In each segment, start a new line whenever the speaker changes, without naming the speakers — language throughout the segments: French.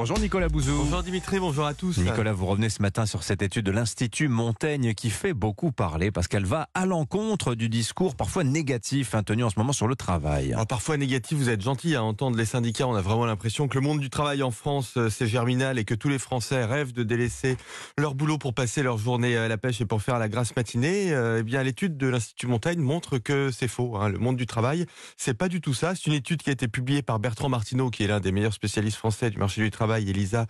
Bonjour Nicolas Bouzou.
Bonjour Dimitri, bonjour à tous.
Nicolas, vous revenez ce matin sur cette étude de l'Institut Montaigne qui fait beaucoup parler parce qu'elle va à l'encontre du discours parfois négatif hein, tenu en ce moment sur le travail.
Alors, parfois négatif, vous êtes gentil à entendre les syndicats. On a vraiment l'impression que le monde du travail en France, euh, c'est germinal et que tous les Français rêvent de délaisser leur boulot pour passer leur journée à la pêche et pour faire la grasse matinée. Euh, eh bien, l'étude de l'Institut Montaigne montre que c'est faux. hein. Le monde du travail, c'est pas du tout ça. C'est une étude qui a été publiée par Bertrand Martineau, qui est l'un des meilleurs spécialistes français du marché du travail, et Lisa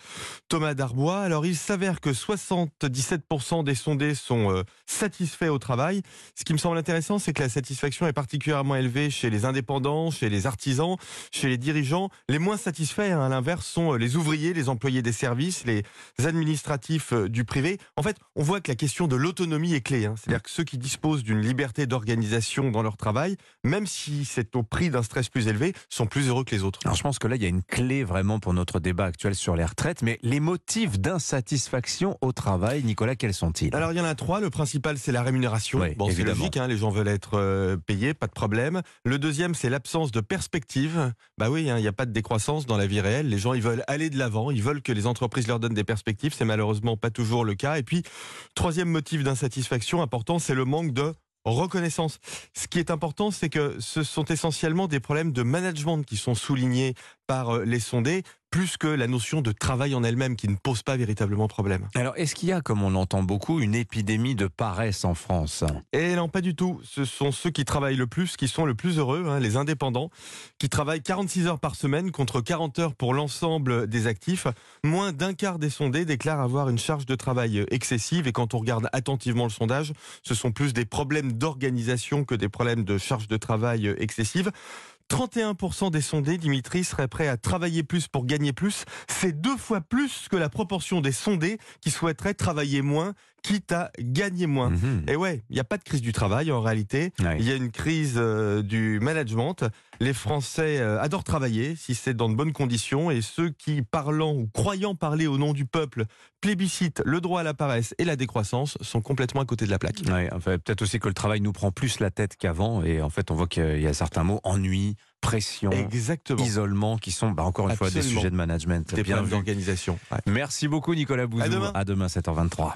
Thomas Darbois. Alors, il s'avère que 77% des sondés sont euh, satisfaits au travail. Ce qui me semble intéressant, c'est que la satisfaction est particulièrement élevée chez les indépendants, chez les artisans, chez les dirigeants. Les moins satisfaits, hein, à l'inverse, sont euh, les ouvriers, les employés des services, les administratifs euh, du privé. En fait, on voit que la question de l'autonomie est clé. hein. C'est-à-dire que ceux qui disposent d'une liberté d'organisation dans leur travail, même si c'est au prix d'un stress plus élevé, sont plus heureux que les autres.
Alors je pense que là, il y a une clé vraiment pour notre débat actuel sur les retraites, mais les motifs d'insatisfaction au travail, Nicolas, quels sont-ils?
Alors il y en a trois. Le principal, c'est la rémunération.
Oui,
bon, c'est logique, hein, les gens veulent être euh, payés, pas de problème. Le deuxième, c'est l'absence de perspective. Bah oui, hein, il n'y a pas de décroissance dans la vie réelle. Les gens, ils veulent aller de l'avant, ils veulent que les entreprises leur donnent des perspectives. C'est malheureusement pas toujours le cas. Et puis, troisième motif d'insatisfaction important, c'est le manque de reconnaissance. Ce qui est important, c'est que ce sont essentiellement des problèmes de management qui sont soulignés par euh, les sondés, plus que la notion de travail en elle-même qui ne pose pas véritablement problème.
Alors est-ce qu'il y a, comme on l'entend beaucoup, une épidémie de paresse en France?
Et non, pas du tout. Ce sont ceux qui travaillent le plus qui sont le plus heureux, hein, les indépendants, qui travaillent 46 heures par semaine contre 40 heures pour l'ensemble des actifs. Moins d'un quart des sondés déclarent avoir une charge de travail excessive. Et quand on regarde attentivement le sondage, ce sont plus des problèmes d'organisation que des problèmes de charge de travail excessive. 31% des sondés, Dimitri, seraient prêts à travailler plus pour gagner plus. C'est deux fois plus que la proportion des sondés qui souhaiteraient travailler moins, quitte à gagner moins.
Mhm.
Et ouais, il n'y a pas de crise du travail en réalité.
Ouais.
Il y a une crise euh, du management. Les Français euh, adorent travailler si c'est dans de bonnes conditions et ceux qui, parlant ou croyant parler au nom du peuple, plébiscitent le droit à la paresse et la décroissance sont complètement à côté de la plaque.
Ouais, enfin, peut-être aussi que le travail nous prend plus la tête qu'avant et en fait on voit qu'il y a certains mots, ennui, pression,
Exactement.
isolement qui sont bah, encore une fois des sujets de management.
Des
Bien
d'organisation. Ouais.
Merci beaucoup Nicolas Bouzou.
À demain.
À demain 7h23.